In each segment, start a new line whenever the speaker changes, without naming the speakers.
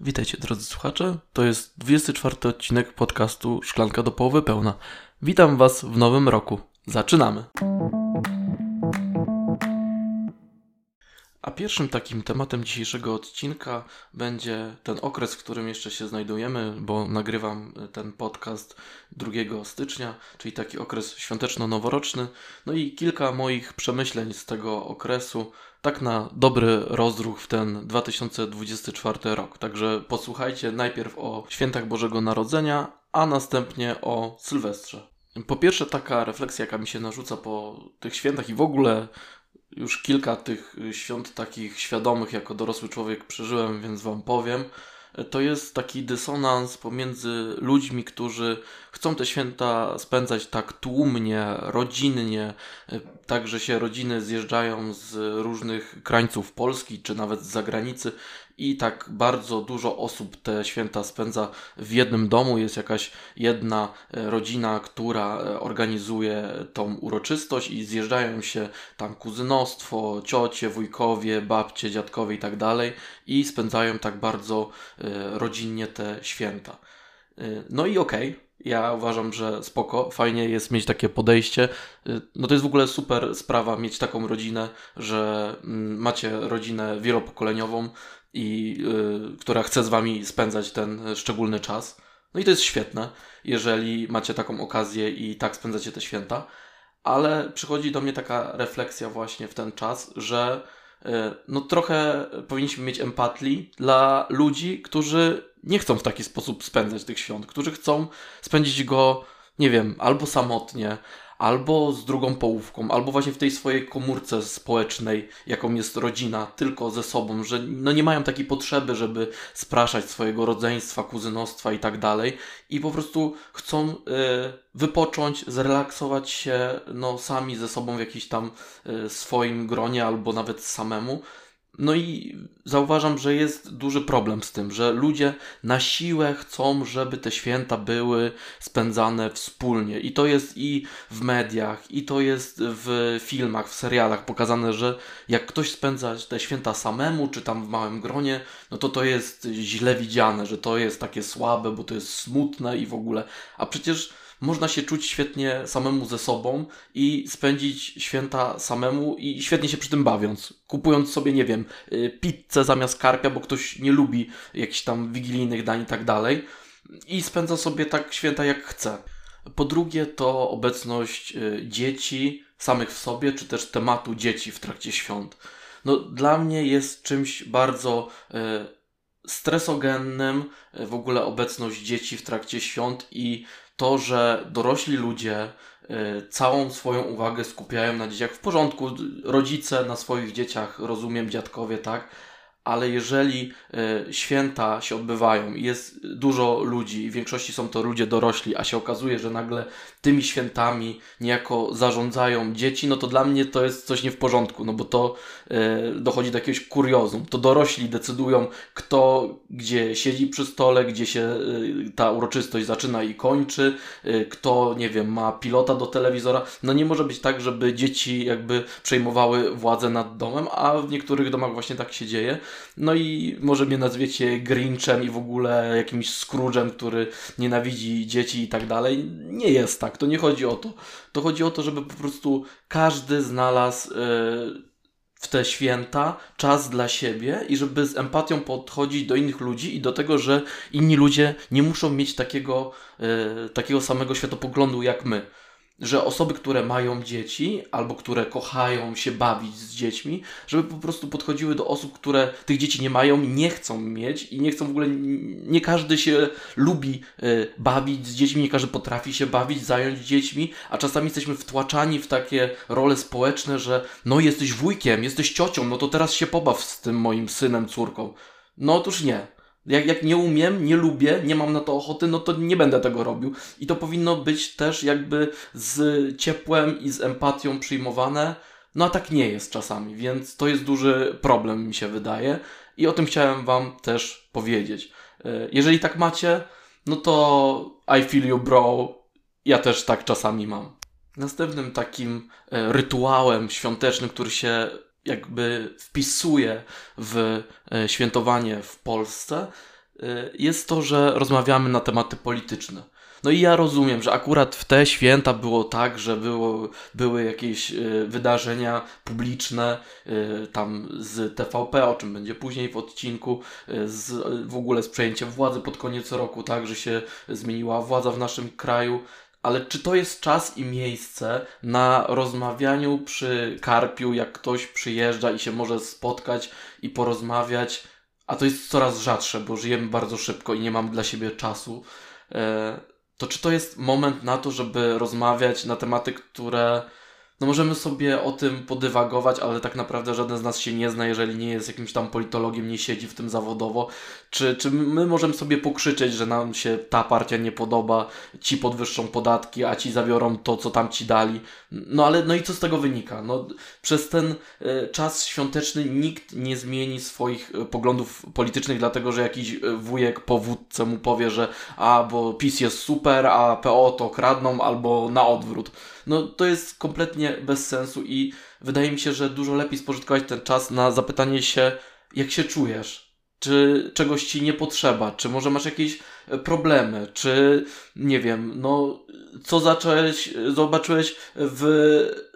Witajcie drodzy słuchacze, to jest 24 odcinek podcastu Szklanka do połowy pełna. Witam Was w nowym roku. Zaczynamy! A pierwszym takim tematem dzisiejszego odcinka będzie ten okres, w którym jeszcze się znajdujemy, bo nagrywam ten podcast 2 stycznia, czyli taki okres świąteczno-noworoczny. No i kilka moich przemyśleń z tego okresu, tak na dobry rozruch w ten 2024 rok. Także posłuchajcie najpierw o świętach Bożego Narodzenia, a następnie o Sylwestrze. Po pierwsze, taka refleksja, jaka mi się narzuca po tych świętach i w ogóle już kilka tych świąt takich świadomych jako dorosły człowiek przeżyłem, więc Wam powiem. To jest taki dysonans pomiędzy ludźmi, którzy chcą te święta spędzać tak tłumnie, rodzinnie, tak że się rodziny zjeżdżają z różnych krańców Polski czy nawet z zagranicy i tak bardzo dużo osób te święta spędza w jednym domu. Jest jakaś jedna e, rodzina, która e, organizuje tą uroczystość i zjeżdżają się tam kuzynostwo, ciocie, wujkowie, babcie, dziadkowie i tak dalej i spędzają tak bardzo e, rodzinnie te święta. No i okej, okay. Ja uważam, że spoko, fajnie jest mieć takie podejście. No to jest w ogóle super sprawa mieć taką rodzinę, że mm, macie rodzinę wielopokoleniową, i y, która chce z wami spędzać ten szczególny czas. No i to jest świetne, jeżeli macie taką okazję i tak spędzacie te święta. Ale przychodzi do mnie taka refleksja właśnie w ten czas, że y, no trochę powinniśmy mieć empatii dla ludzi, którzy nie chcą w taki sposób spędzać tych świąt, którzy chcą spędzić go, nie wiem, albo samotnie, albo z drugą połówką, albo właśnie w tej swojej komórce społecznej, jaką jest rodzina, tylko ze sobą, że no nie mają takiej potrzeby, żeby spraszać swojego rodzeństwa, kuzynostwa i tak dalej. I po prostu chcą y, wypocząć, zrelaksować się no sami ze sobą w jakimś tam y, swoim gronie albo nawet samemu no i zauważam, że jest duży problem z tym, że ludzie na siłę chcą, żeby te święta były spędzane wspólnie. I to jest i w mediach, i to jest w filmach, w serialach pokazane, że jak ktoś spędza te święta samemu, czy tam w małym gronie, no to to jest źle widziane, że to jest takie słabe, bo to jest smutne i w ogóle. A przecież można się czuć świetnie samemu ze sobą i spędzić święta samemu i świetnie się przy tym bawiąc. Kupując sobie, nie wiem, y, pizzę zamiast karpia, bo ktoś nie lubi jakichś tam wigilijnych dań i tak dalej. I spędza sobie tak święta jak chce. Po drugie to obecność y, dzieci samych w sobie, czy też tematu dzieci w trakcie świąt. No, dla mnie jest czymś bardzo y, stresogennym w ogóle obecność dzieci w trakcie świąt i to, że dorośli ludzie y, całą swoją uwagę skupiają na dzieciach. W porządku, rodzice na swoich dzieciach, rozumiem, dziadkowie, tak, ale jeżeli y, święta się odbywają i jest dużo ludzi, w większości są to ludzie dorośli, a się okazuje, że nagle tymi świętami niejako zarządzają dzieci, no to dla mnie to jest coś nie w porządku, no bo to y, dochodzi do jakiegoś kuriozum. To dorośli decydują, kto gdzie siedzi przy stole, gdzie się y, ta uroczystość zaczyna i kończy, kto, nie wiem, ma pilota do telewizora. No nie może być tak, żeby dzieci jakby przejmowały władzę nad domem, a w niektórych domach właśnie tak się dzieje. No i może mnie nazwiecie Grinchem i w ogóle jakimś Scrooge'em, który nienawidzi dzieci i tak dalej. Nie jest tak, to nie chodzi o to. To chodzi o to, żeby po prostu każdy znalazł yy, w te święta czas dla siebie i żeby z empatią podchodzić do innych ludzi i do tego, że inni ludzie nie muszą mieć takiego, yy, takiego samego światopoglądu jak my że osoby, które mają dzieci albo które kochają się bawić z dziećmi, żeby po prostu podchodziły do osób, które tych dzieci nie mają, nie chcą mieć i nie chcą w ogóle, nie każdy się lubi y, bawić z dziećmi, nie każdy potrafi się bawić, zająć dziećmi, a czasami jesteśmy wtłaczani w takie role społeczne, że no jesteś wujkiem, jesteś ciocią, no to teraz się pobaw z tym moim synem, córką. No otóż nie. Jak, jak nie umiem, nie lubię, nie mam na to ochoty, no to nie będę tego robił. I to powinno być też jakby z ciepłem i z empatią przyjmowane. No a tak nie jest czasami, więc to jest duży problem, mi się wydaje. I o tym chciałem Wam też powiedzieć. E, jeżeli tak macie, no to I feel you, bro. Ja też tak czasami mam. Następnym takim e, rytuałem świątecznym, który się jakby wpisuje w e, świętowanie w Polsce, jest to, że rozmawiamy na tematy polityczne. No i ja rozumiem, że akurat w te święta było tak, że było, były jakieś y, wydarzenia publiczne tam z TVP, o czym będzie później w odcinku, z, w ogóle z przejęciem władzy pod koniec roku, tak, że się zmieniła władza w naszym kraju. Ale czy to jest czas i miejsce na rozmawianiu przy karpiu, jak ktoś przyjeżdża i się może spotkać i porozmawiać, a to jest coraz rzadsze, bo żyjemy bardzo szybko i nie mam dla siebie czasu. E, to czy to jest moment na to, żeby rozmawiać na tematy, które no możemy sobie o tym podywagować, ale tak naprawdę żaden z nas się nie zna, jeżeli nie jest jakimś tam politologiem, nie siedzi w tym zawodowo. Czy, czy my możemy sobie pokrzyczeć, że nam się ta partia nie podoba, ci podwyższą podatki, a ci zabiorą to, co tam ci dali. No ale no i co z tego wynika? No, przez ten y, czas świąteczny nikt nie zmieni swoich y, poglądów politycznych, dlatego że jakiś y, wujek po wódce mu powie, że a, bo PiS jest super, a PO to kradną, albo na odwrót no to jest kompletnie bez sensu i wydaje mi się, że dużo lepiej spożytkować ten czas na zapytanie się, jak się czujesz, czy czegoś ci nie potrzeba, czy może masz jakieś e, problemy, czy nie wiem, no co zacząłeś, zobaczyłeś w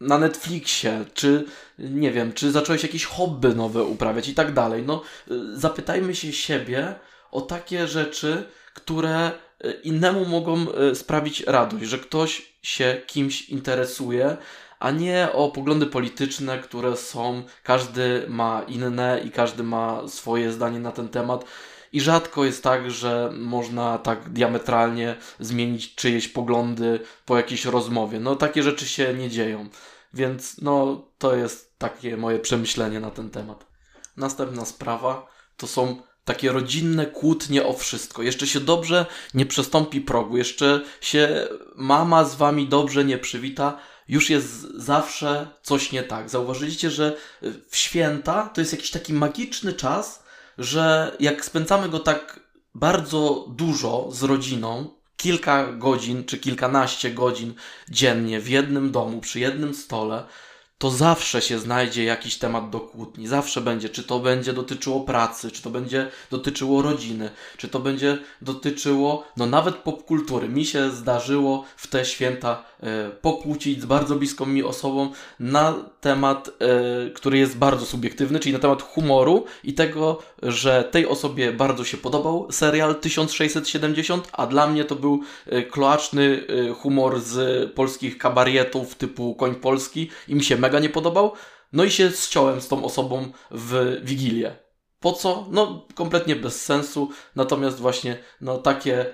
na Netflixie, czy nie wiem, czy zacząłeś jakieś hobby nowe uprawiać i tak dalej. No, e, zapytajmy się siebie o takie rzeczy, które innemu mogą sprawić radość, że ktoś się kimś interesuje, a nie o poglądy polityczne, które są, każdy ma inne i każdy ma swoje zdanie na ten temat. I rzadko jest tak, że można tak diametralnie zmienić czyjeś poglądy po jakiejś rozmowie. No takie rzeczy się nie dzieją. Więc no to jest takie moje przemyślenie na ten temat. Następna sprawa to są takie rodzinne kłótnie o wszystko. Jeszcze się dobrze nie przestąpi progu, jeszcze się mama z wami dobrze nie przywita, już jest zawsze coś nie tak. Zauważyliście, że w święta to jest jakiś taki magiczny czas, że jak spędzamy go tak bardzo dużo z rodziną, kilka godzin czy kilkanaście godzin dziennie w jednym domu, przy jednym stole, to zawsze się znajdzie jakiś temat do kłótni. Zawsze będzie, czy to będzie dotyczyło pracy, czy to będzie dotyczyło rodziny, czy to będzie dotyczyło, no nawet popkultury. Mi się zdarzyło w te święta e, pokłócić z bardzo bliską mi osobą na temat, e, który jest bardzo subiektywny, czyli na temat humoru i tego, że tej osobie bardzo się podobał serial 1670, a dla mnie to był e, kloaczny humor z polskich kabarietów typu Koń Polski i mi się mega nie podobał. No i się ściąłem z tą osobą w Wigilię. Po co? No, kompletnie bez sensu. Natomiast właśnie no, takie e,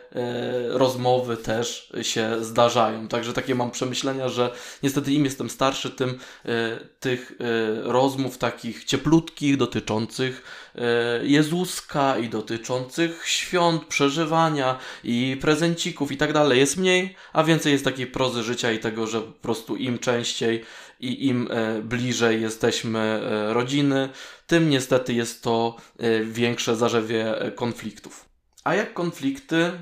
rozmowy też się zdarzają. Także takie mam przemyślenia, że niestety im jestem starszy, tym e, tych e, rozmów takich cieplutkich, dotyczących e, Jezuska i dotyczących świąt, przeżywania i prezencików i tak dalej jest mniej, a więcej jest takiej prozy życia i tego, że po prostu im częściej i im e, bliżej jesteśmy e, rodziny, tym niestety jest to e, większe zarzewie konfliktów. A jak konflikty,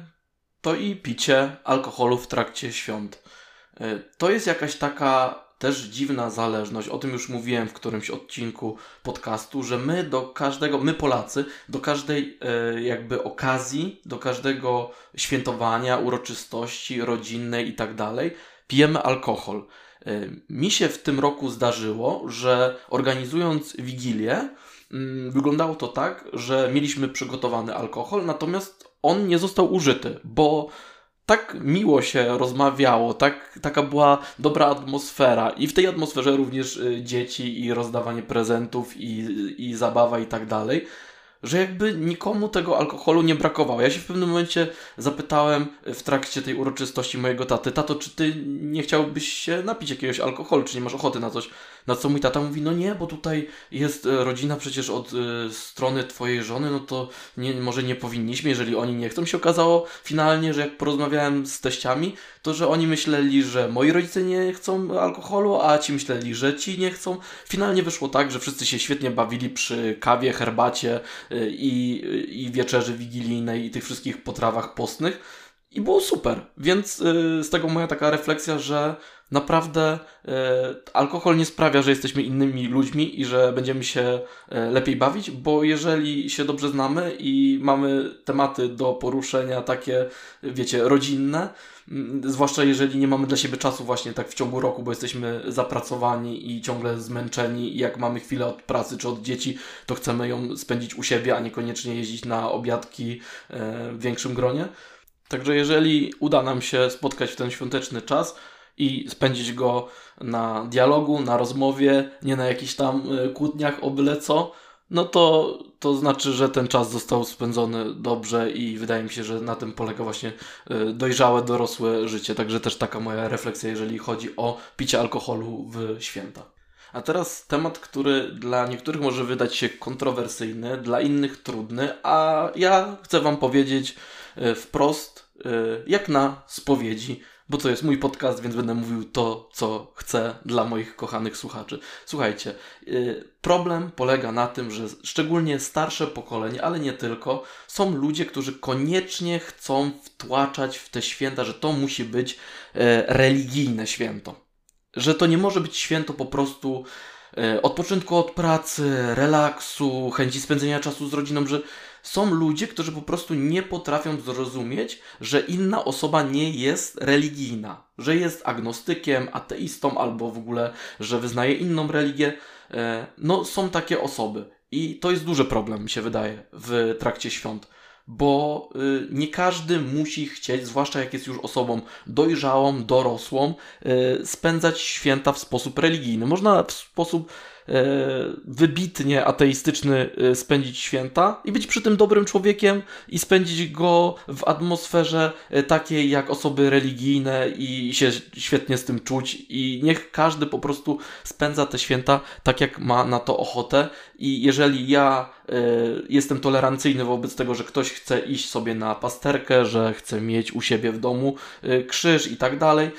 to i picie alkoholu w trakcie świąt. To jest jakaś taka też dziwna zależność. O tym już mówiłem w którymś odcinku podcastu, że my do każdego, my Polacy, do każdej jakby okazji, do każdego świętowania, uroczystości rodzinnej i tak dalej, pijemy alkohol. Mi się w tym roku zdarzyło, że organizując wigilię, mm, wyglądało to tak, że mieliśmy przygotowany alkohol, natomiast on nie został użyty, bo tak miło się rozmawiało, tak, taka była dobra atmosfera i w tej atmosferze również y, dzieci i rozdawanie prezentów i, i zabawa i tak dalej, że jakby nikomu tego alkoholu nie brakowało. Ja się w pewnym momencie zapytałem w trakcie tej uroczystości mojego taty, tato, czy ty nie chciałbyś się napić jakiegoś alkoholu, czy nie masz ochoty na coś? Na co mój tata mówi, no nie, bo tutaj jest e, rodzina przecież od y, strony twojej żony, no to nie, może nie powinniśmy, jeżeli oni nie chcą. Się okazało finalnie, że jak porozmawiałem z teściami, to że oni myśleli, że moi rodzice nie chcą alkoholu, a ci myśleli, że ci nie chcą. Finalnie wyszło tak, że wszyscy się świetnie bawili przy kawie, herbacie y, i, i wieczerzy wigilijnej i tych wszystkich potrawach postnych. I było super. Więc y, z tego moja taka refleksja, że naprawdę y, alkohol nie sprawia, że jesteśmy innymi ludźmi i że będziemy się y, lepiej bawić, bo jeżeli się dobrze znamy i mamy tematy do poruszenia takie, wiecie, rodzinne, mm, zwłaszcza jeżeli nie mamy dla siebie czasu właśnie tak w ciągu roku, bo jesteśmy zapracowani i ciągle zmęczeni i jak mamy chwilę od pracy czy od dzieci, to chcemy ją spędzić u siebie, a niekoniecznie jeździć na obiadki w większym gronie Także jeżeli uda nam się spotkać w ten świąteczny czas i spędzić go na dialogu, na rozmowie, nie na jakichś tam y, kłótniach o byle co, no to, to znaczy, że ten czas został spędzony dobrze i wydaje mi się, że na tym polega właśnie y, dojrzałe, dorosłe życie. Także też taka moja refleksja, jeżeli chodzi o picie alkoholu w święta. A teraz temat, który dla niektórych może wydać się kontrowersyjny, dla innych trudny, a ja chcę Wam powiedzieć y, wprost, jak na spowiedzi, bo to jest mój podcast, więc będę mówił to, co chcę dla moich kochanych słuchaczy. Słuchajcie, y, problem polega na tym, że szczególnie starsze pokolenie, ale nie tylko, są ludzie, którzy koniecznie chcą wtłaczać w te święta, że to musi być y, religijne święto. Że to nie może być święto po prostu odpoczynku od pracy, relaksu, chęci spędzenia czasu z rodziną, że są ludzie, którzy po prostu nie potrafią zrozumieć, że inna osoba nie jest religijna, że jest agnostykiem, ateistą albo w ogóle, że wyznaje inną religię. E, no, są takie osoby. I to jest duży problem, mi się wydaje, w trakcie świąt bo y, nie każdy musi chcieć, zwłaszcza jak jest już osobą dojrzałą, dorosłą, y, spędzać święta w sposób religijny. Można w sposób wybitnie ateistyczny e, spędzić święta i być przy tym dobrym człowiekiem i spędzić go w atmosferze e, takiej jak osoby religijne i się świetnie z tym czuć. I niech każdy po prostu spędza te święta tak jak ma na to ochotę. I jeżeli ja jestem tolerancyjny wobec tego, że ktoś chce iść sobie na pasterkę, że chce mieć u siebie w domu krzyż i tak dalej,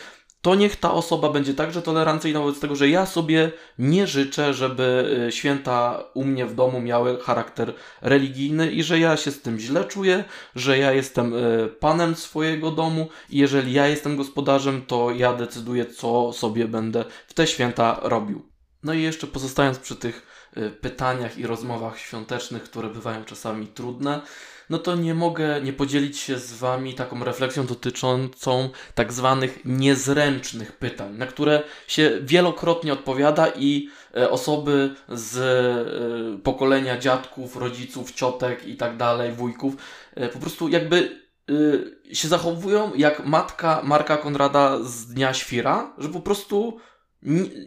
to niech ta osoba będzie także tolerancyjna wobec tego, że ja sobie nie życzę, żeby y, święta u mnie w domu miały charakter religijny i że ja się z tym źle czuję, że ja jestem y, panem swojego domu i jeżeli ja jestem gospodarzem, to ja decyduję, co sobie będę w te święta robił. No i jeszcze pozostając przy tych y, pytaniach i rozmowach świątecznych, które bywają czasami trudne, no to nie mogę nie podzielić się z Wami taką refleksją dotyczącą tak zwanych niezręcznych pytań, na które się wielokrotnie odpowiada i e, osoby z e, pokolenia dziadków, rodziców, ciotek i tak dalej, wujków, e, po prostu jakby się zachowują jak matka Marka Konrada z Dnia Świra, że po prostu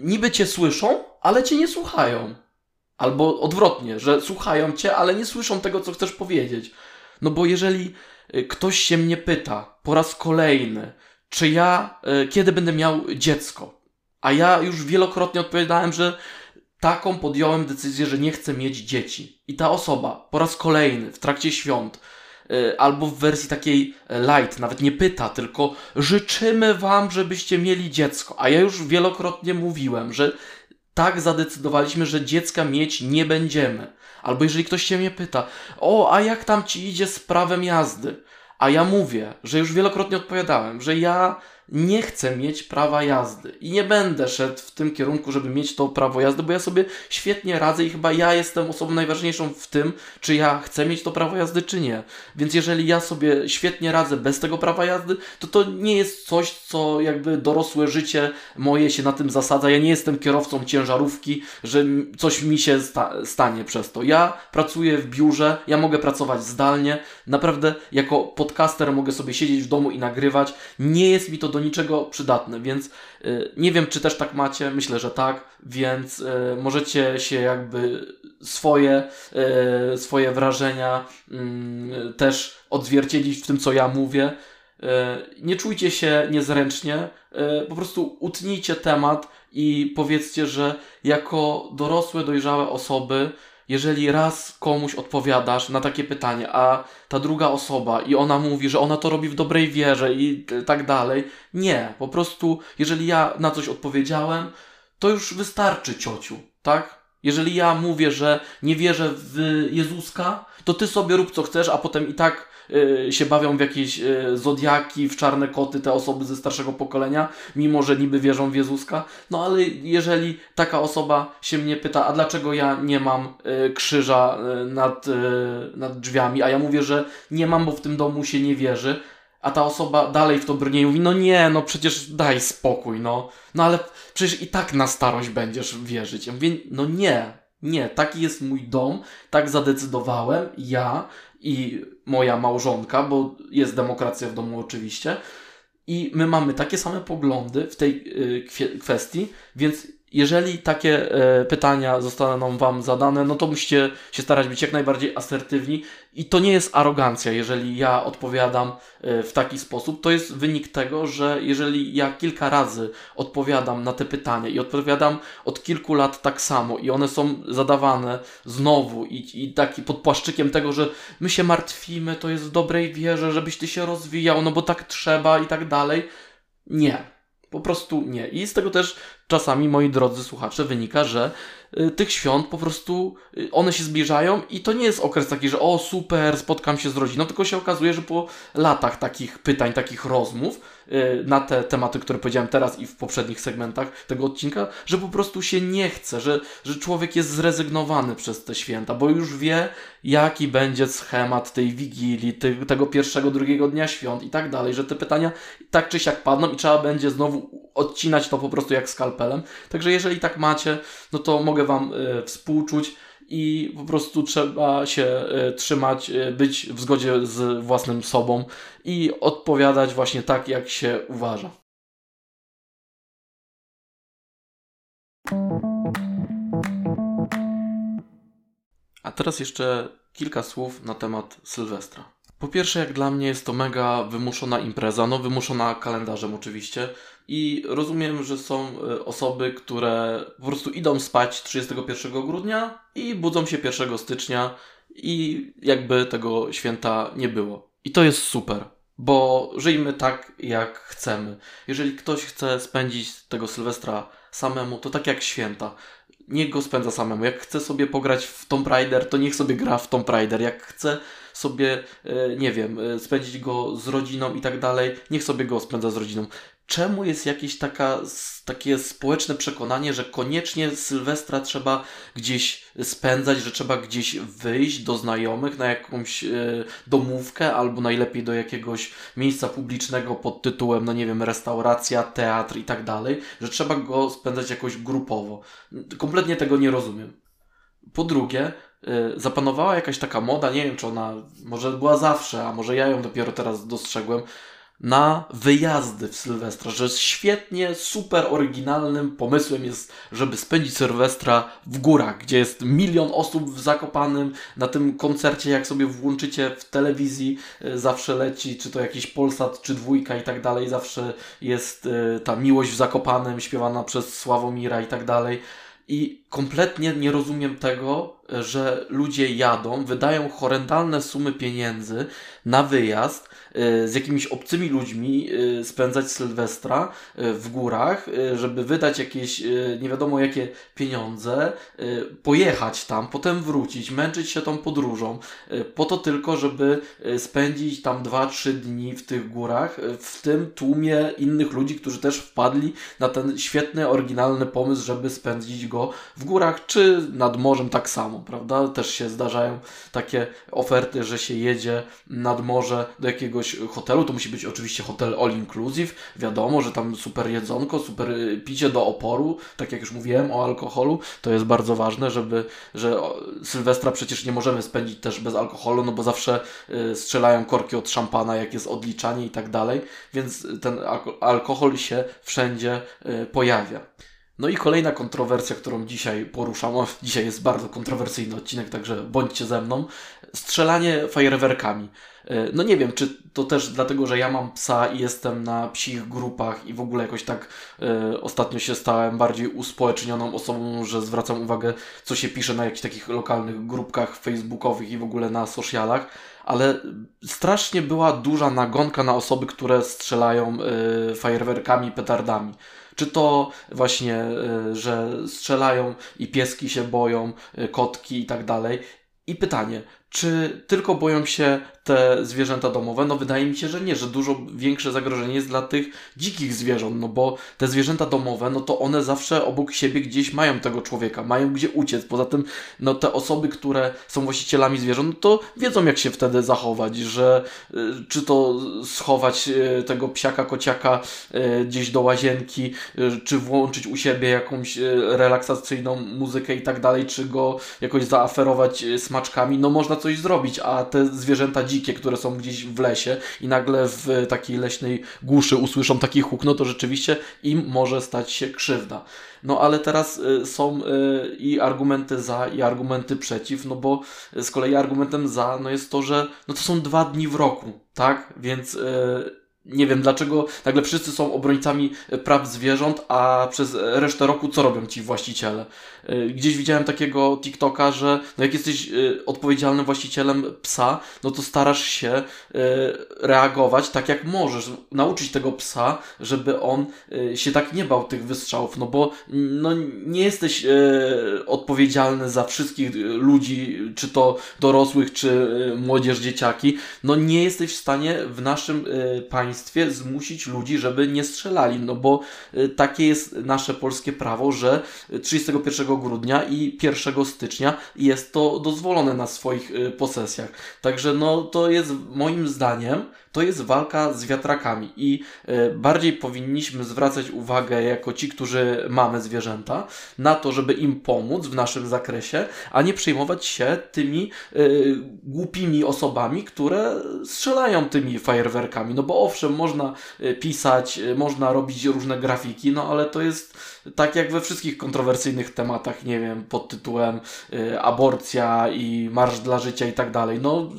niby Cię słyszą, ale Cię nie słuchają. Albo odwrotnie, że słuchają cię, ale nie słyszą tego, co chcesz powiedzieć. No bo jeżeli y, ktoś się mnie pyta po raz kolejny, czy ja y, kiedy będę miał dziecko, a ja już wielokrotnie odpowiadałem, że taką podjąłem decyzję, że nie chcę mieć dzieci. I ta osoba po raz kolejny w trakcie świąt y, albo w wersji takiej light, nawet nie pyta, tylko życzymy wam, żebyście mieli dziecko. A ja już wielokrotnie mówiłem, że tak zadecydowaliśmy, że dziecka mieć nie będziemy. Albo jeżeli ktoś się mnie pyta, o, a jak tam ci idzie z prawem jazdy? A ja mówię, że już wielokrotnie odpowiadałem, że ja nie chcę mieć prawa jazdy i nie będę szedł w tym kierunku, żeby mieć to prawo jazdy, bo ja sobie świetnie radzę i chyba ja jestem osobą najważniejszą w tym, czy ja chcę mieć to prawo jazdy, czy nie. Więc jeżeli ja sobie świetnie radzę bez tego prawa jazdy, to to nie jest coś, co jakby dorosłe życie moje się na tym zasadza. Ja nie jestem kierowcą ciężarówki, że coś mi się sta stanie przez to. Ja pracuję w biurze, ja mogę pracować zdalnie. Naprawdę jako podcaster mogę sobie siedzieć w domu i nagrywać. Nie jest mi to do do niczego przydatne, więc y, nie wiem, czy też tak macie, myślę, że tak, więc y, możecie się jakby swoje, y, swoje wrażenia mm, też odzwierciedlić w tym, co ja mówię. Nie czujcie się niezręcznie, po prostu utnijcie temat i powiedzcie, że jako dorosłe, dojrzałe osoby jeżeli raz komuś odpowiadasz na takie pytanie, a ta druga osoba i ona mówi, że ona to robi w dobrej wierze i tak dalej. Nie, po prostu, jeżeli ja na coś odpowiedziałem, to już wystarczy ciociu, tak? Jeżeli ja mówię, że nie wierzę w Jezuska, to ty sobie rób co chcesz, a potem i tak się bawią w jakieś y, zodiaki, w czarne koty, te osoby ze starszego pokolenia, mimo że niby wierzą w Jezuska. No ale jeżeli taka osoba się mnie pyta, a dlaczego ja nie mam y, krzyża nad, nad drzwiami, a ja mówię, że nie mam, bo w tym domu się nie wierzy, a ta osoba dalej w to brnie i mówi, no nie, no przecież daj spokój, no. No ale przecież i tak na starość będziesz wierzyć. Ja mówię, no nie, nie, taki jest mój dom, tak zadecydowałem ja i moja małżonka, bo jest demokracja w domu oczywiście. I my mamy takie same poglądy w tej y, kwestii, więc jeżeli takie e, pytania zostaną Wam zadane, no to musicie się starać być jak najbardziej asertywni. I to nie jest arogancja, jeżeli ja odpowiadam e, w taki sposób. To jest wynik tego, że jeżeli ja kilka razy odpowiadam na te pytania i odpowiadam od kilku lat tak samo, i one są zadawane znowu, i, i taki pod płaszczykiem tego, że my się martwimy, to jest w dobrej wierze, żebyś ty się rozwijał, no bo tak trzeba i tak dalej. Nie. Po prostu nie. I z tego też czasami, moi drodzy słuchacze, wynika, że tych świąt po prostu y, one się zbliżają i to nie jest okres taki, że o super, spotkam się z rodziną, tylko się okazuje, że po latach takich pytań, takich rozmów y, na te tematy, które powiedziałem teraz i w poprzednich segmentach tego odcinka, że po prostu się nie chce, że, że człowiek jest zrezygnowany przez te święta, bo już wie, jaki będzie schemat tej wigilii, ty, tego pierwszego, drugiego dnia świąt i tak dalej, że te pytania tak czy siak padną i trzeba będzie znowu odcinać to po prostu jak skalpelem. Także jeżeli tak macie, no to mogę Wam y, współczuć i po prostu trzeba się y, trzymać, y, być w zgodzie z własnym sobą i odpowiadać właśnie tak, jak się uważa. A teraz jeszcze kilka słów na temat Sylwestra. Po pierwsze, jak dla mnie jest to mega wymuszona impreza, no wymuszona kalendarzem oczywiście. I rozumiem, że są e, osoby, które po prostu idą spać 31 grudnia i budzą się 1 stycznia i jakby tego święta nie było. I to jest super, bo żyjmy tak, jak chcemy. Jeżeli ktoś chce spędzić tego Sylwestra samemu, to tak jak święta niech go spędza samemu. Jak chce sobie pograć w Tomb Raider, to niech sobie gra w Tomb Raider. Jak chce sobie, e, nie wiem, e, spędzić go z rodziną i tak dalej, niech sobie go spędza z rodziną. Czemu jest jakieś taka, takie społeczne przekonanie, że koniecznie Sylwestra trzeba gdzieś spędzać, że trzeba gdzieś wyjść do znajomych na jakąś y, domówkę albo najlepiej do jakiegoś miejsca publicznego pod tytułem, no nie wiem, restauracja, teatr i tak dalej, że trzeba go spędzać jakoś grupowo. Kompletnie tego nie rozumiem. Po drugie, Y, zapanowała jakaś taka moda, nie wiem czy ona może była zawsze, a może ja ją dopiero teraz dostrzegłem, na wyjazdy w Sylwestra, że świetnie, super oryginalnym pomysłem jest, żeby spędzić Sylwestra w górach, gdzie jest milion osób w Zakopanym, na tym koncercie, jak sobie włączycie w telewizji, y, zawsze leci, czy to jakiś Polsat, czy Dwójka i tak dalej, zawsze jest y, ta miłość w Zakopanym, śpiewana przez Sławomira i tak dalej. I kompletnie nie rozumiem tego, że ludzie jadą, wydają horrendalne sumy pieniędzy na wyjazd y, z jakimiś obcymi ludźmi, y, spędzać Sylwestra y, w górach, żeby wydać jakieś nie wiadomo jakie pieniądze, pojechać tam, potem wrócić, męczyć się tą podróżą, po to tylko, żeby spędzić tam 2-3 dni w tych górach, w tym tłumie innych ludzi, którzy też wpadli na ten świetny, oryginalny pomysł, żeby spędzić go w górach, czy nad morzem tak samo, prawda? Też się zdarzają takie oferty, że się jedzie nad morze do jakiegoś hotelu. To musi być oczywiście hotel all inclusive. Wiadomo, że tam super jedzonko, super picie do oporu. Tak jak już mówiłem o alkoholu, to jest bardzo ważne, żeby, że Sylwestra przecież nie możemy spędzić też bez alkoholu, no bo zawsze y, strzelają korki od szampana, jak jest odliczanie i tak dalej, więc ten alkohol się wszędzie y, pojawia. No i kolejna kontrowersja, którą dzisiaj poruszam. Dzisiaj jest bardzo kontrowersyjny odcinek, także bądźcie ze mną. Strzelanie fajerwerkami. E, no nie wiem, czy to też dlatego, że ja mam psa i jestem na psich grupach i w ogóle jakoś tak e, ostatnio się stałem bardziej uspołecznioną osobą, że zwracam uwagę, co się pisze na jakichś takich lokalnych grupkach facebookowych i w ogóle na socialach ale strasznie była duża nagonka na osoby, które strzelają y, fajerwerkami, petardami. Czy to właśnie, y, że strzelają i pieski się boją, y, kotki i tak dalej. I pytanie, czy tylko boją się te zwierzęta domowe? No wydaje mi się, że nie, że dużo większe zagrożenie jest dla tych dzikich zwierząt, no bo te zwierzęta domowe, no to one zawsze obok siebie gdzieś mają tego człowieka, mają gdzie uciec. Poza tym, no te osoby, które są właścicielami zwierząt, no to wiedzą jak się wtedy zachować, że y, czy to schować y, tego psiaka, kociaka y, gdzieś do łazienki, czy włączyć u siebie jakąś relaksacyjną muzykę i tak dalej, czy go jakoś zaaferować smaczkami, no można coś zrobić, a te zwierzęta dzikie, które są gdzieś w lesie i nagle w takiej leśnej głuszy usłyszą taki huk, no to rzeczywiście im może stać się krzywda. No ale teraz y, są y, i argumenty za, i argumenty przeciw, no bo z kolei argumentem za no jest to, że no to są dwa dni w roku, tak? Więc y, nie wiem dlaczego nagle wszyscy są obrońcami praw zwierząt, a przez resztę roku co robią ci właściciele? Y, gdzieś widziałem takiego TikToka, że no jak jesteś odpowiedzialnym właścicielem psa, no to starasz się reagować tak jak możesz, nauczyć tego psa, żeby on się tak nie bał tych wystrzałów, no bo no, nie jesteś odpowiedzialny za wszystkich ludzi, czy to dorosłych, czy młodzież, dzieciaki, no nie jesteś w stanie w naszym państwie zmusić ludzi, żeby nie strzelali, no bo takie jest nasze polskie prawo, że 31 grudnia i 1 stycznia jest to dozwolone na swoich y, posesjach. Także no to jest moim zdaniem to jest walka z wiatrakami i y, bardziej powinniśmy zwracać uwagę jako ci, którzy mamy zwierzęta, na to, żeby im pomóc w naszym zakresie, a nie przejmować się tymi y, głupimi osobami, które strzelają tymi fajerwerkami. No bo owszem, można pisać, można robić różne grafiki, no ale to jest tak jak we wszystkich kontrowersyjnych tematach, nie wiem, pod tytułem y, aborcja i marsz dla życia i tak dalej. No,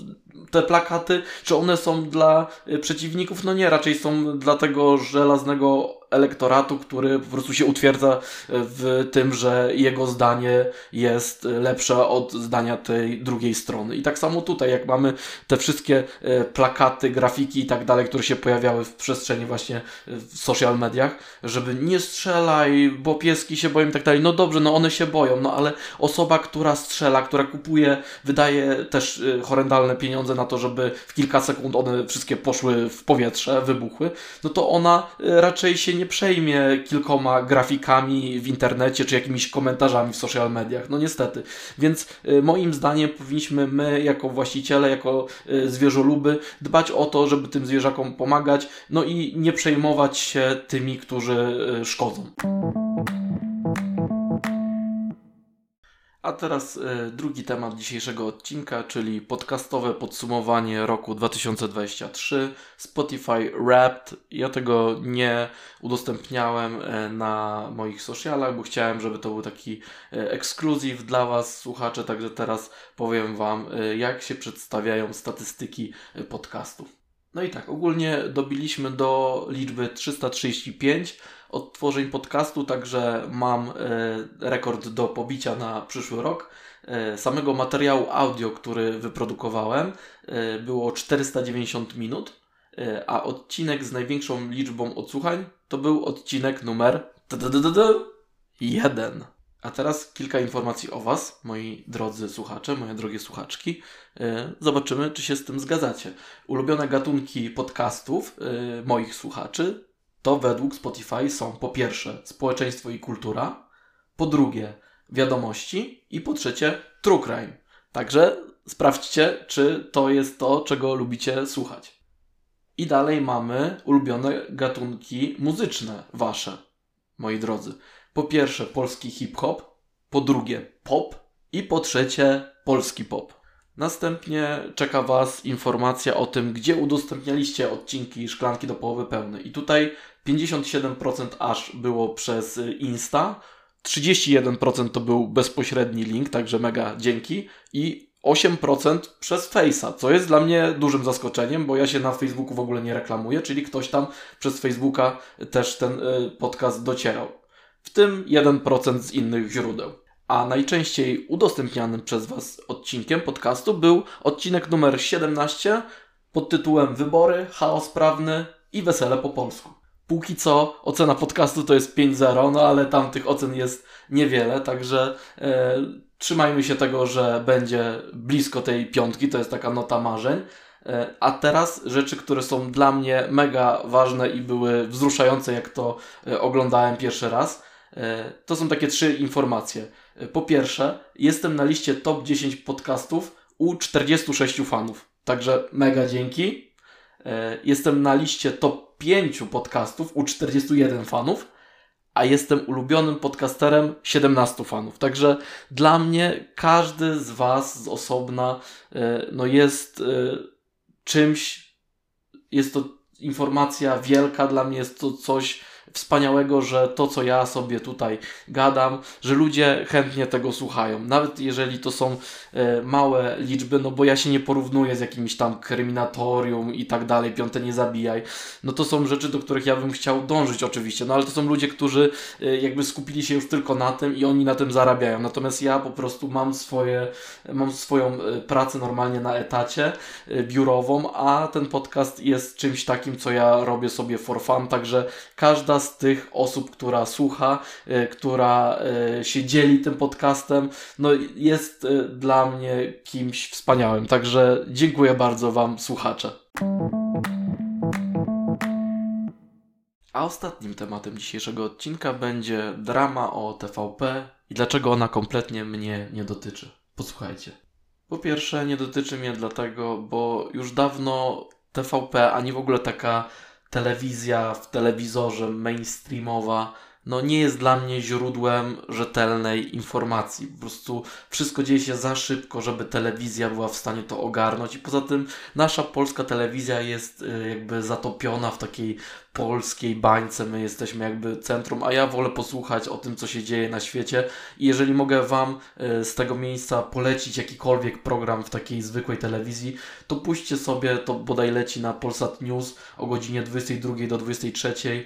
te plakaty, czy one są dla przeciwników? No nie, raczej są dla tego żelaznego elektoratu, który po prostu się utwierdza w tym, że jego zdanie jest lepsze od zdania tej drugiej strony. I tak samo tutaj, jak mamy te wszystkie e, plakaty, grafiki i tak dalej, które się pojawiały w przestrzeni właśnie w social mediach, żeby nie strzelaj, bo pieski się boją i tak dalej. No dobrze, no one się boją, no ale osoba, która strzela, która kupuje, wydaje też e, horrendalne pieniądze na to, żeby w kilka sekund one wszystkie poszły w powietrze, wybuchły, no to ona e, raczej się nie przejmie kilkoma grafikami w internecie czy jakimiś komentarzami w social mediach. No niestety. Więc y, moim zdaniem powinniśmy my, jako właściciele, jako y, zwierzoluby, dbać o to, żeby tym zwierzakom pomagać, no i nie przejmować się tymi, którzy y, szkodzą. Teraz y, drugi temat dzisiejszego odcinka, czyli podcastowe podsumowanie roku 2023, Spotify Wrapped. Ja tego nie udostępniałem y, na moich socialach, bo chciałem, żeby to był taki y, ekskluzyw dla Was, słuchacze, także teraz powiem Wam, jak się przedstawiają statystyki podcastu. No i tak, ogólnie dobiliśmy do liczby 335 odtworzeń podcastu, także mam e, rekord do pobicia na przyszły rok. E, samego materiału audio, który wyprodukowałem, e, było 490 minut, a odcinek z największą liczbą odsłuchań to był odcinek numer 1. A teraz kilka informacji o Was, moi drodzy słuchacze, moje drogie słuchaczki. Zobaczymy, czy się z tym zgadzacie. Ulubione gatunki podcastów moich słuchaczy to według Spotify są po pierwsze społeczeństwo i kultura, po drugie wiadomości i po trzecie true crime. Także sprawdźcie, czy to jest to, czego lubicie słuchać. I dalej mamy ulubione gatunki muzyczne wasze, moi drodzy. Po pierwsze polski hip-hop, po drugie pop i po trzecie polski pop. Następnie czeka Was informacja o tym, gdzie udostępnialiście odcinki Szklanki do połowy pełnej. I tutaj 57% aż było przez Insta, 31% to był bezpośredni link, także mega dzięki i 8% przez Face'a, co jest dla mnie dużym zaskoczeniem, bo ja się na Facebooku w ogóle nie reklamuję, czyli ktoś tam przez Facebooka też ten y, podcast docierał. W tym 1% z innych źródeł. A najczęściej udostępnianym przez Was odcinkiem podcastu był odcinek numer 17 pod tytułem Wybory, chaos prawny i wesele po polsku. Póki co ocena podcastu to jest 5-0, no ale tam tych ocen jest niewiele, także e, trzymajmy się tego, że będzie blisko tej piątki, to jest taka nota marzeń. E, a teraz rzeczy, które są dla mnie mega ważne i były wzruszające, jak to e, oglądałem pierwszy raz. E, to są takie trzy informacje. Po pierwsze, jestem na liście top 10 podcastów u 46 fanów. Także mega dzięki. Jestem na liście top 5 podcastów u 41 fanów, a jestem ulubionym podcasterem 17 fanów. Także dla mnie każdy z Was z osobna no jest czymś, jest to informacja wielka, dla mnie jest to coś wspaniałego, że to, co ja sobie tutaj gadam, że ludzie chętnie tego słuchają. Nawet jeżeli to są e, małe liczby, no bo ja się nie porównuję z jakimś tam kryminatorium i tak dalej, piąte nie zabijaj. No to są rzeczy, do których ja bym chciał dążyć oczywiście, no ale to są ludzie, którzy e, jakby skupili się już tylko na tym i oni na tym zarabiają. Natomiast ja po prostu mam swoje, mam swoją e, pracę normalnie na etacie biurową, a ten podcast jest czymś takim, co ja robię sobie for fun, także każda z tych osób, która słucha, y, która y, się dzieli tym podcastem, no jest y, dla mnie kimś wspaniałym. Także dziękuję bardzo Wam, słuchacze. A ostatnim tematem dzisiejszego odcinka będzie drama o TVP i dlaczego ona kompletnie mnie nie dotyczy. Posłuchajcie. Po pierwsze, nie dotyczy mnie dlatego, bo już dawno TVP, ani w ogóle taka telewizja w telewizorze mainstreamowa no nie jest dla mnie źródłem rzetelnej informacji. Po prostu wszystko dzieje się za szybko, żeby telewizja była w stanie to ogarnąć i poza tym nasza polska telewizja jest y, jakby zatopiona w takiej polskiej bańce, my jesteśmy jakby centrum, a ja wolę posłuchać o tym, co się dzieje na świecie. I jeżeli mogę Wam y, z tego miejsca polecić jakikolwiek program w takiej zwykłej telewizji, to puśćcie sobie, to bodaj leci na Polsat News o godzinie 22 do 23, y,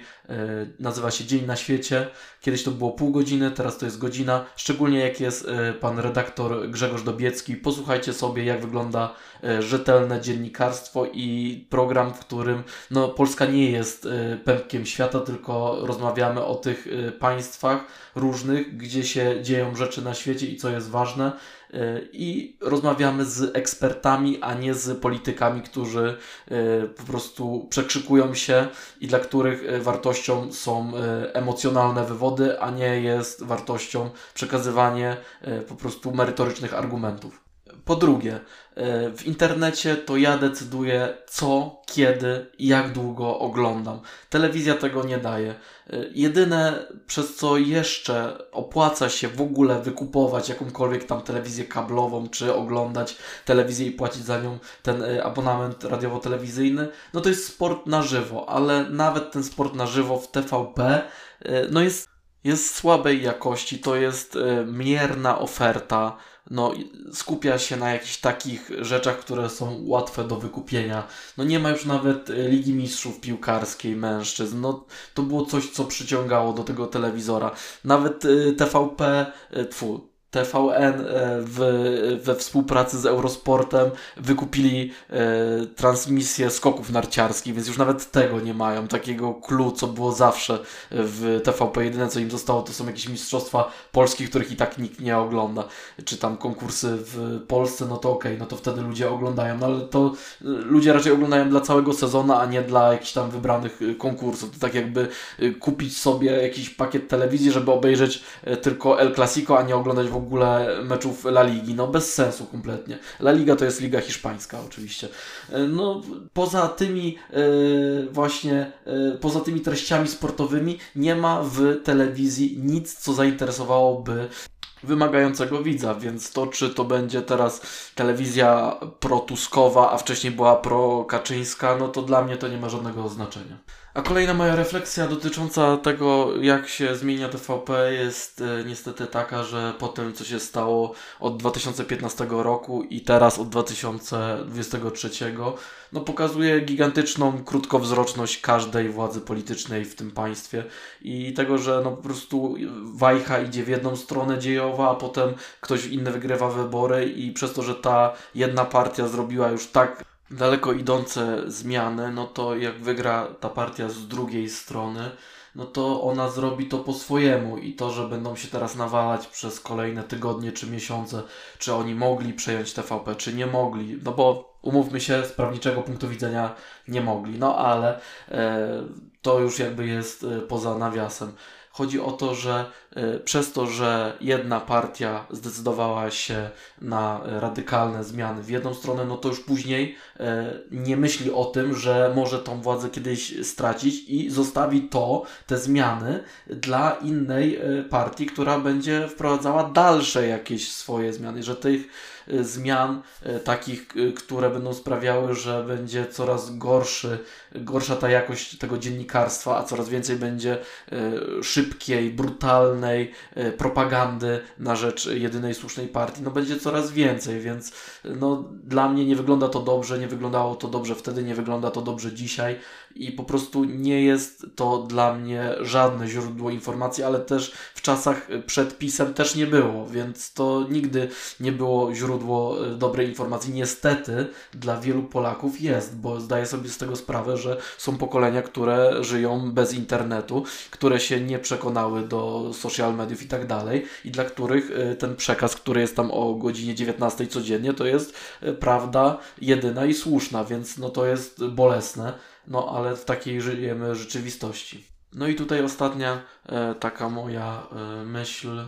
nazywa się Dzień na świecie, kiedyś to było pół godziny, teraz to jest godzina, szczególnie jak jest y, pan redaktor Grzegorz Dobiecki, posłuchajcie sobie jak wygląda rzetelne dziennikarstwo i program, w którym no, Polska nie jest pępkiem świata, tylko rozmawiamy o tych y, państwach różnych, gdzie się dzieją rzeczy na świecie i co jest ważne. Y, I rozmawiamy z ekspertami, a nie z politykami, którzy y, po prostu przekrzykują się i dla których wartością są emocjonalne wywody, a nie jest wartością przekazywanie po prostu merytorycznych argumentów. Po drugie, e, w internecie to ja decyduję co, kiedy i jak długo oglądam. Telewizja tego nie daje. E, jedyne, przez co jeszcze opłaca się w ogóle wykupować jakąkolwiek tam telewizję kablową, czy oglądać telewizję i płacić za nią ten e, abonament radiowo-telewizyjny, no to jest sport na żywo, ale nawet ten sport na żywo w TVP, no jest, jest słabej jakości, to jest mierna oferta no, skupia się na jakichś takich rzeczach, które są łatwe do wykupienia. No nie ma już nawet e, Ligi Mistrzów Piłkarskiej mężczyzn. No to było coś, co przyciągało do tego telewizora. Nawet e, TVP, e, tfu, TVN e, w, we współpracy z Eurosportem wykupili e, transmisję skoków narciarskich, więc już nawet tego nie mają, takiego clue, co było zawsze w TVP. Jedyne, co im zostało, to są jakieś mistrzostwa polskich, których i tak nikt nie ogląda. Czy tam konkursy w Polsce, no to okej, okay, no to wtedy ludzie oglądają, no ale to e, ludzie raczej oglądają dla całego sezonu, a nie dla jakichś tam wybranych e, konkursów. To tak jakby kupić sobie jakiś pakiet telewizji, żeby obejrzeć tylko El Clasico, a nie oglądać w ogóle ogóle meczów La Ligi. No bez sensu kompletnie. La Liga to jest liga hiszpańska oczywiście. E, no poza tymi e, właśnie, e, poza tymi treściami sportowymi nie ma w telewizji nic, co zainteresowałoby wymagającego widza, więc to, czy to będzie teraz telewizja protuskowa, a wcześniej była pro-kaczyńska, no to dla mnie to nie ma żadnego znaczenia. A kolejna moja refleksja dotycząca tego, jak się zmienia TVP, jest e, niestety taka, że po tym, co się stało od 2015 roku i teraz od 2023, no pokazuje gigantyczną krótkowzroczność każdej władzy politycznej w tym państwie i tego, że no po prostu wajcha idzie w jedną stronę dziejowa, a potem ktoś inny wygrywa wybory i przez to, że ta jedna partia zrobiła już tak daleko idące zmiany, no to jak wygra ta partia z drugiej strony, no to ona zrobi to po swojemu i to, że będą się teraz nawalać przez kolejne tygodnie czy miesiące, czy oni mogli przejąć TVP, czy nie mogli, no bo umówmy się, z prawniczego punktu widzenia nie mogli, no ale e, to już jakby jest e, poza nawiasem. Chodzi o to, że przez to, że jedna partia zdecydowała się na radykalne zmiany w jedną stronę, no to już później y, nie myśli o tym, że może tą władzę kiedyś stracić i zostawi to, te zmiany dla innej y, partii, która będzie wprowadzała dalsze jakieś swoje zmiany, że tych zmian takich, które będą sprawiały, że będzie coraz gorszy, gorsza ta jakość tego dziennikarstwa, a coraz więcej będzie szybkiej, brutalnej e, propagandy na rzecz jedynej słusznej partii, no będzie coraz więcej, więc no, dla mnie nie wygląda to dobrze, nie wyglądało to dobrze wtedy, nie wygląda to dobrze dzisiaj i po prostu nie jest to dla mnie żadne źródło informacji, ale też w czasach przed pisem też nie było, więc to nigdy nie było źródło e, dobrej informacji. Niestety dla wielu Polaków jest, bo zdaję sobie z tego sprawę, że są pokolenia, które żyją bez internetu, które się nie przekonały do social mediów i tak dalej i dla których e, ten przekaz, który jest tam o godzinie 19 codziennie, to jest prawda jedyna i słuszna, więc no to jest bolesne no ale w takiej żyjemy rzeczywistości. No i tutaj ostatnia e, taka moja e, myśl e,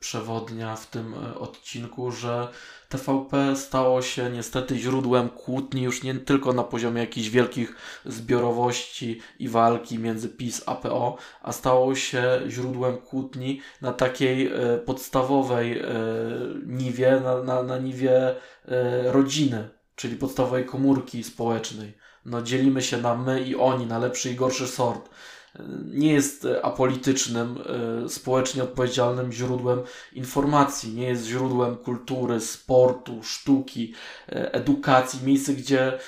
przewodnia w tym e, odcinku, że TVP stało się niestety źródłem kłótni już nie tylko na poziomie jakichś wielkich zbiorowości i walki między PiS a PO, a stało się źródłem kłótni na takiej e, podstawowej e, niwie, na, na, na niwie rodziny, czyli podstawowej komórki społecznej no, dzielimy się na my i oni, na lepszy i gorszy sort nie jest e, apolitycznym, e, społecznie odpowiedzialnym źródłem informacji, nie jest źródłem kultury, sportu, sztuki, e, edukacji, miejsce, gdzie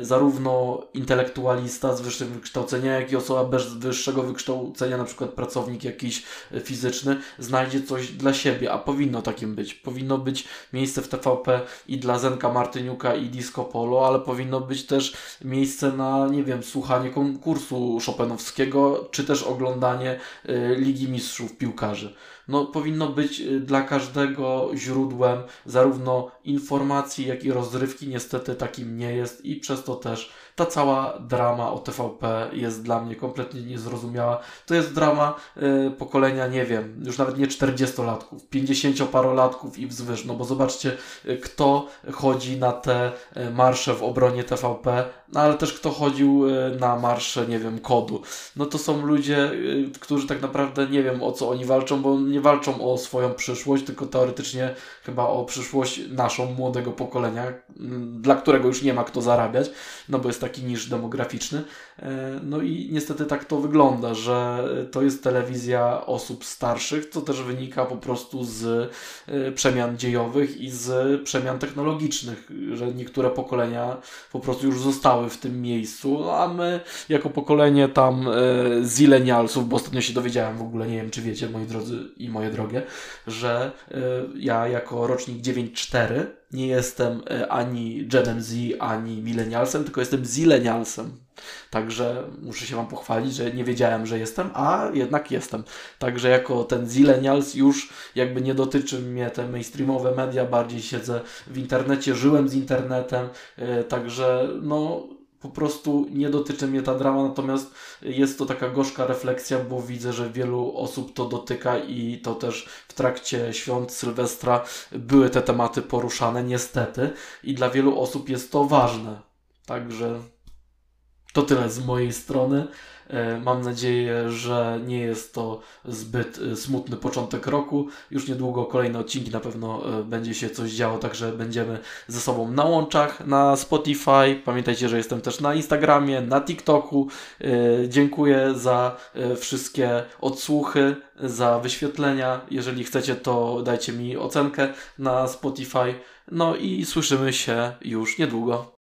zarówno intelektualista z wyższym wykształceniem, jak i osoba bez wyższego wykształcenia, na przykład pracownik jakiś fizyczny, znajdzie coś dla siebie, a powinno takim być. Powinno być miejsce w TVP i dla Zenka Martyniuka i Disco Polo, ale powinno być też miejsce na, nie wiem, słuchanie konkursu Chopinowskiego, czy też oglądanie y, Ligi Mistrzów Piłkarzy. No, powinno być y, dla każdego źródłem zarówno informacji, jak i rozrywki. Niestety takim nie jest i przez to też ta cała drama o TVP jest dla mnie kompletnie niezrozumiała. To jest drama y, pokolenia, nie wiem, już nawet nie 40-latków, 50-parolatków i wzwyż. No bo zobaczcie, y, kto chodzi na te y, marsze w obronie TVP, no ale też kto chodził na marsze, nie wiem, kodu. No to są ludzie, y, którzy tak naprawdę nie wiem o co oni walczą, bo nie walczą o swoją przyszłość, tylko teoretycznie chyba o przyszłość naszą, młodego pokolenia, dla którego już nie ma kto zarabiać, no bo jest taki niż demograficzny. E, no i niestety tak to wygląda, że to jest telewizja osób starszych, co też wynika po prostu z e, przemian dziejowych i z przemian technologicznych, że niektóre pokolenia po prostu już zostały w tym miejscu, a my jako pokolenie tam e, zilenialsów, bo ostatnio się dowiedziałem w ogóle, nie wiem czy wiecie moi drodzy i moje drogie, że ja jako rocznik 9.4 nie jestem ani Genem Z, ani millennialsem, tylko jestem zilenialsem. Także muszę się Wam pochwalić, że nie wiedziałem, że jestem, a jednak jestem. Także jako ten zillennials już jakby nie dotyczy mnie te mainstreamowe media, bardziej siedzę w internecie, żyłem z internetem, yy, także no po prostu nie dotyczy mnie ta drama, natomiast jest to taka gorzka refleksja, bo widzę, że wielu osób to dotyka i to też w trakcie świąt Sylwestra były te tematy poruszane, niestety, i dla wielu osób jest to ważne. Także To tyle z mojej strony. E, mam nadzieję, że nie jest to zbyt e, smutny początek roku. Już niedługo kolejne odcinki na pewno e, będzie się coś działo, także będziemy ze sobą na łączach, na Spotify. Pamiętajcie, że jestem też na Instagramie, na TikToku. Dziękuję za wszystkie odsłuchy, za wyświetlenia. Jeżeli chcecie, to dajcie mi ocenkę na Spotify. No i słyszymy się już niedługo.